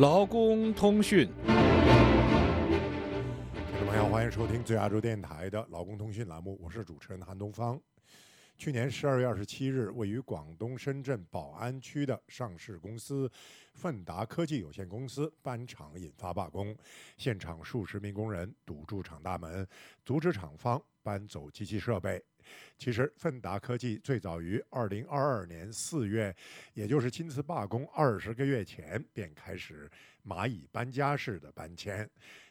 劳工通讯。听众朋友，欢迎收听最亚洲电台的劳工通讯栏目，我是主持人韩东方。去年十二月二十七日，位于广东深圳宝安区的上市公司奋达科技有限公司搬厂引发罢工，现场数十名工人堵住厂大门，阻止厂方搬走机器设备。其实，奋达科技最早于二零二二年四月，也就是今次罢工二十个月前，便开始蚂蚁搬家式的搬迁。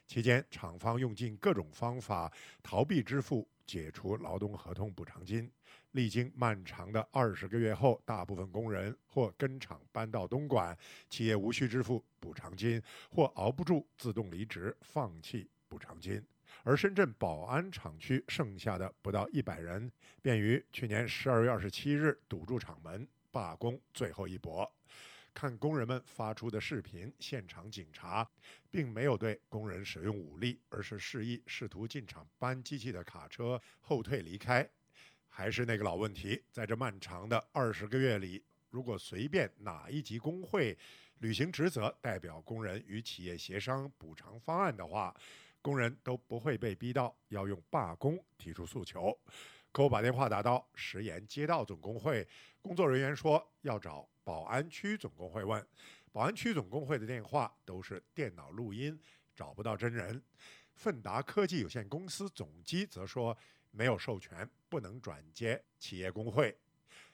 期间，厂方用尽各种方法逃避支付解除劳动合同补偿金。历经漫长的二十个月后，大部分工人或跟厂搬到东莞，企业无需支付补偿金，或熬不住自动离职，放弃补偿金。而深圳宝安厂区剩下的不到一百人，便于去年十二月二十七日堵住厂门罢工最后一搏。看工人们发出的视频，现场警察并没有对工人使用武力，而是示意试图进厂搬机器的卡车后退离开。还是那个老问题，在这漫长的二十个月里，如果随便哪一级工会履行职责，代表工人与企业协商补偿方案的话，工人都不会被逼到要用罢工提出诉求。可我把电话打到石岩街道总工会，工作人员说要找宝安区总工会问，宝安区总工会的电话都是电脑录音，找不到真人。奋达科技有限公司总机则说没有授权，不能转接企业工会。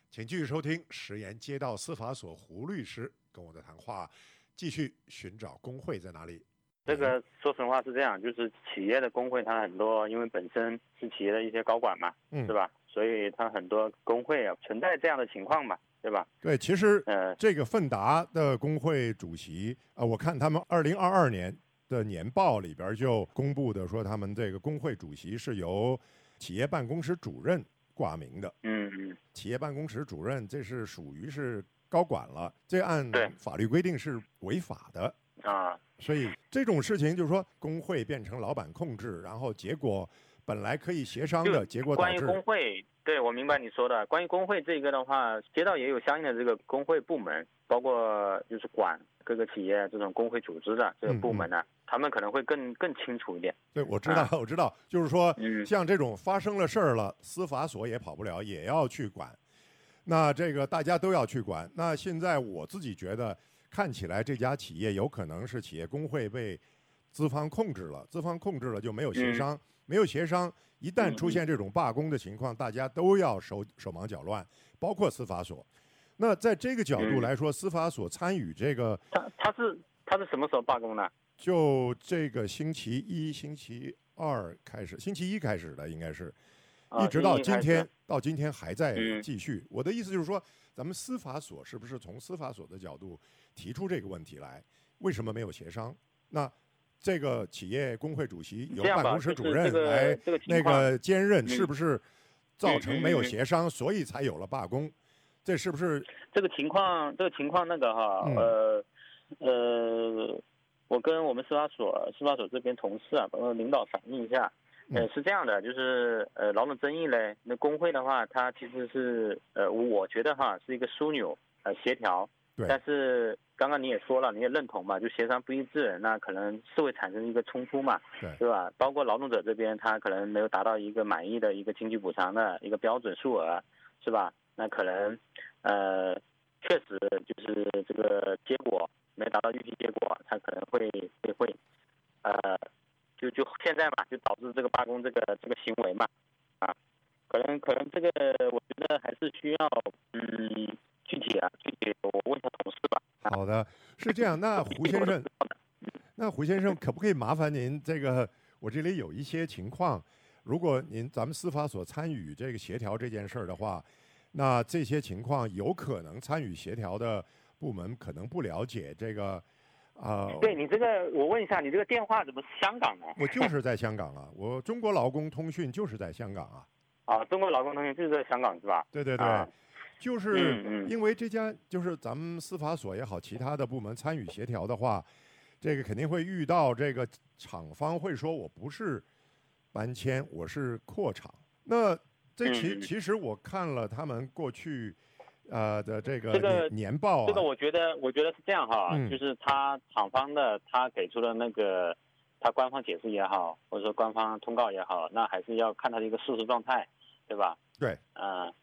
请继续收听石岩街道司法所胡律师跟我的谈话，继续寻找工会在哪里。这个说实话是这样，就是企业的工会，它很多因为本身是企业的一些高管嘛，嗯是吧？所以它很多工会啊存在这样的情况嘛，对吧？对，其实呃，这个奋达的工会主席啊、呃我看他们二零二二年的年报里边就公布的说，他们这个工会主席是由企业办公室主任挂名的。嗯嗯，企业办公室主任这是属于是高管了，这按法律规定是违法的。啊，所以这种事情就是说，工会变成老板控制，然后结果本来可以协商的，结果导关于工会，对我明白你说的。关于工会这个的话，街道也有相应的这个工会部门，包括就是管各个企业这种工会组织的这个部门呢，他们可能会更更清楚一点。对，我知道，我知道，就是说，嗯像这种发生了事儿了，司法所也跑不了，也要去管。那这个大家都要去管。那现在我自己觉得，看起来这家企业有可能是企业工会被资方控制了，资方控制了就没有协嗯商，没有协商，一旦出现这种罢工的情况，大家都要手手忙脚乱，包括司法所。那在这个角度嗯来说，司法所参与这个，他他是他是什么时候罢工呢？就这个星期一、星期二开始，星期一开始的应该是，啊一直到今天，到今天还在嗯继续。我的意思就是说，咱们司法所是不是从司法所的角度提出这个问题来？为什么没有协商？那这个企业工会主席由办公室主任来那个兼任，嗯是不是造成没有协商，所以才有了罢工？这是不是？这个情况，这个情况那个哈，嗯呃呃，我跟我们司法所司法所这边同事啊，包括领导反映一下，呃嗯，是这样的，就是呃劳动争议嘞，那工会的话，它其实是呃，我觉得哈是一个枢纽，呃协调，对但是刚刚你也说了，你也认同嘛，就协商不一致，那可能是会产生一个冲突嘛，对对吧？包括劳动者这边，他可能没有达到一个满意的一个经济补偿的一个标准数额，是吧？那可能，呃，确实就是这个结果没达到预期结果，他可能会会会，呃，就就现在嘛，就导致这个行为嘛，啊，可能可能这个我觉得还是需要嗯具体啊具体我问一下同事吧。啊好的，是这样。那胡先生，那胡先生可不可以麻烦您这个？我这里有一些情况，如果您咱们司法所参与这个协调这件事儿的话，那这些情况有可能参与协调的部门可能不了解这个，啊、对你这个，我问一下，你这个电话怎么是香港的？我就是在香港啊，我中国劳工通讯就是在香港啊，啊，中国劳工通讯就是在香港是吧？对对对，啊就是因为这家就是咱们司法所也好，其他的部门参与协调的话，这个肯定会遇到这个厂方会说我不是搬迁，我是扩厂。那这其其实我看了他们过去呃的这个这个年年报啊，这个我觉得，我觉得是这样哈，嗯就是他厂方的他给出的那个，他官方解释也好，或者说官方通告也好，那还是要看他的一个事实状态，对吧？对，嗯、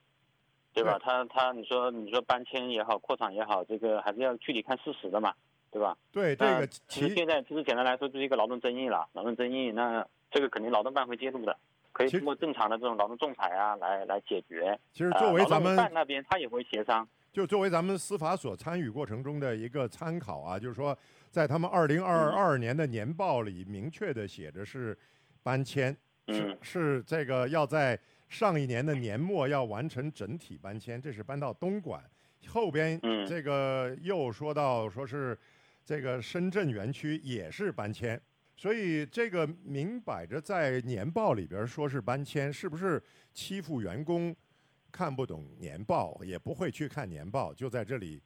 对吧？对他他你说你说搬迁也好，扩厂也好，这个还是要具体看事实的嘛，对吧？对这个其实现在其实简单来说就是一个劳动争议了，劳动争议，那这个肯定劳动办会介入的，可以通过正常的这种劳动仲裁啊来来解决。其实作为咱们办那边他也会协商，就作为咱们司法所参与过程中的一个参考啊，就是说，在他们二零二二年的年报里明确的写着是搬迁，是嗯是这个要在上一年的年末要完成整体搬迁，这是搬到东莞。后边嗯这个又说到说是这个深圳园区也是搬迁，所以这个明摆着在年报里边说是搬迁，是不是欺负员工？看不懂年报，也不会去看年报，就在这里，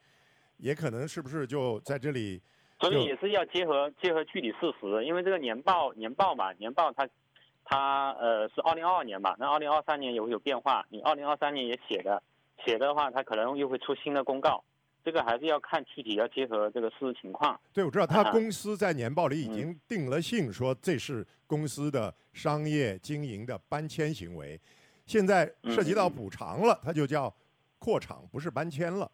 也可能是不是就在这里？所以也是要结合结合具体事实，因为这个年报年报嘛，年报它它呃是二零二二年嘛，那二零二三年也会有变化，你二零二三年也写的写的话，它可能又会出新的公告，这个还是要看具体要结合这个事实情况。对，我知道他啊公司在年报里已嗯经定了性，说这是公司的商业经营的搬迁行为，现在涉及到嗯补偿了，它就叫扩厂，不是搬迁了，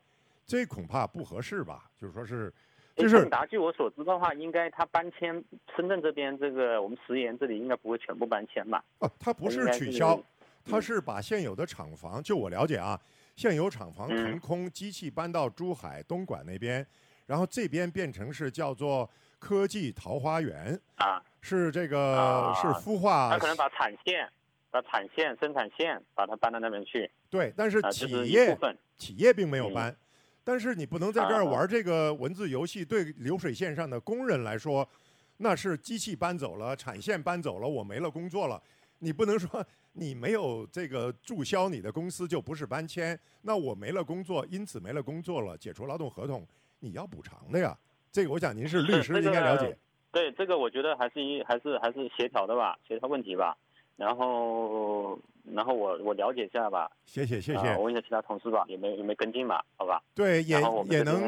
这恐怕不合适吧？就是说是，就是盛达，据我所知的话，应该他搬迁深圳这边这个我们石岩这里应该不会全部搬迁吧？哦，他不是取消，它嗯是把现有的厂房，就我了解啊，现有厂房嗯腾空，机器搬到珠海、东莞那边，然后这边变成是叫做科技桃花源，啊，是这个、啊是孵化他可能把产线。把产线、生产线把它搬到那边去对，但是啊，企业。企业并没有嗯搬，但是你不能在这儿啊玩这个文字游戏，对流水线上的工人来说，那是机器搬走了，产线搬走了，我没了工作了。你不能说你没有这个注销你的公司就不是搬迁，那我没了工作，因此没了工作了，解除劳动合同，你要补偿的呀。这个我想您是律师，应该了解。对这个，我觉得还是一还是还是协调的吧，协调问题吧。然后，然后我我了解一下吧，谢谢谢啊谢，我问一下其他同事吧，有没有有没有跟进吧？好吧。对，也也能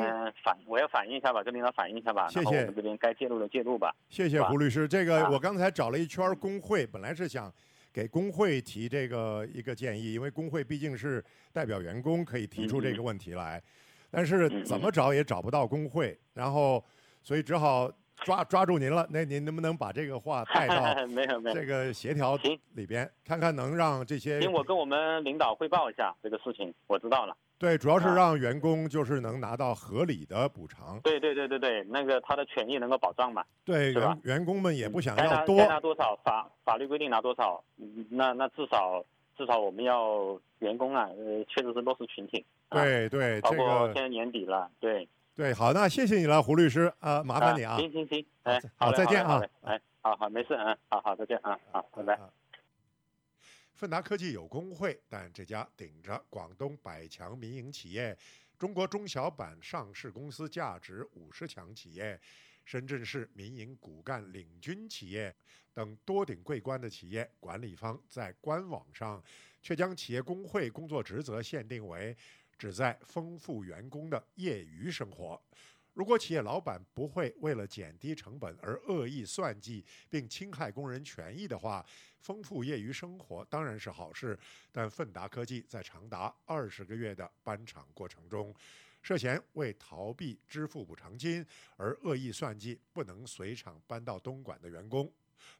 反，我要反映一下吧，跟领导反映一下吧。谢谢我们这边该介入的介入吧。谢谢胡律师。这个啊我刚才找了一圈工会，本来是想给工会提这个一个建议，因为工会毕竟是代表员工，可以提出这个问题来。但是嗯怎么找也找不到工会，然后所以只好抓抓住您了。那您能不能把这个话带到 没有没有。这个协调行里边，看看能让这些行，我跟我们领导汇报一下这个事情，我知道了。对，主要是啊让员工就是能拿到合理的补偿。对对对对对，那个他的权益能够保障嘛。对员员工们也不想要多该，拿多少法法律规定拿多少，嗯那那至少至少我们要员工啊，呃，确实是弱势群体。啊。对对，这包括个现在年底了，对，对，好，那谢谢你了，胡律师啊，麻烦你啊。行行行，哎，好嘞再见啊哎，好好，没事，嗯，好好，再见啊，好，拜拜。奋达科技有工会，但这家顶着广东百强民营企业、中国中小板上市公司价值五十强企业、深圳市民营骨干领军企业等多顶桂冠的企业管理方，在官网上却将企业工会工作职责限定为旨在丰富员工的业余生活。如果企业老板不会为了减低成本而恶意算计并侵害工人权益的话，丰富业余生活当然是好事。但奋达科技在长达二十个月的搬厂过程中，涉嫌为逃避支付补偿金而恶意算计不能随厂搬到东莞的员工，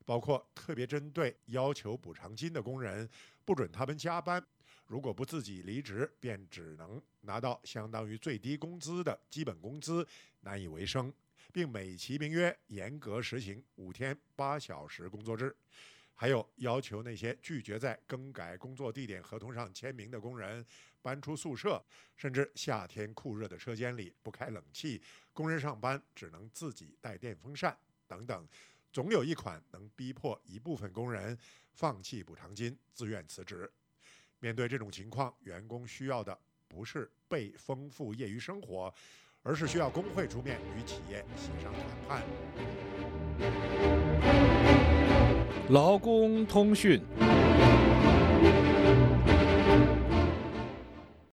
包括特别针对要求补偿金的工人，不准他们加班。如果不自己离职，便只能拿到相当于最低工资的基本工资，难以为生，并美其名曰严格实行五天八小时工作制。还有要求那些拒绝在更改工作地点合同上签名的工人搬出宿舍，甚至夏天酷热的车间里不开冷气，工人上班只能自己带电风扇等等，总有一款能逼迫一部分工人放弃补偿金，自愿辞职。面对这种情况，员工需要的不是被丰富业余生活，而是需要工会出面与企业协商谈判。劳工通讯。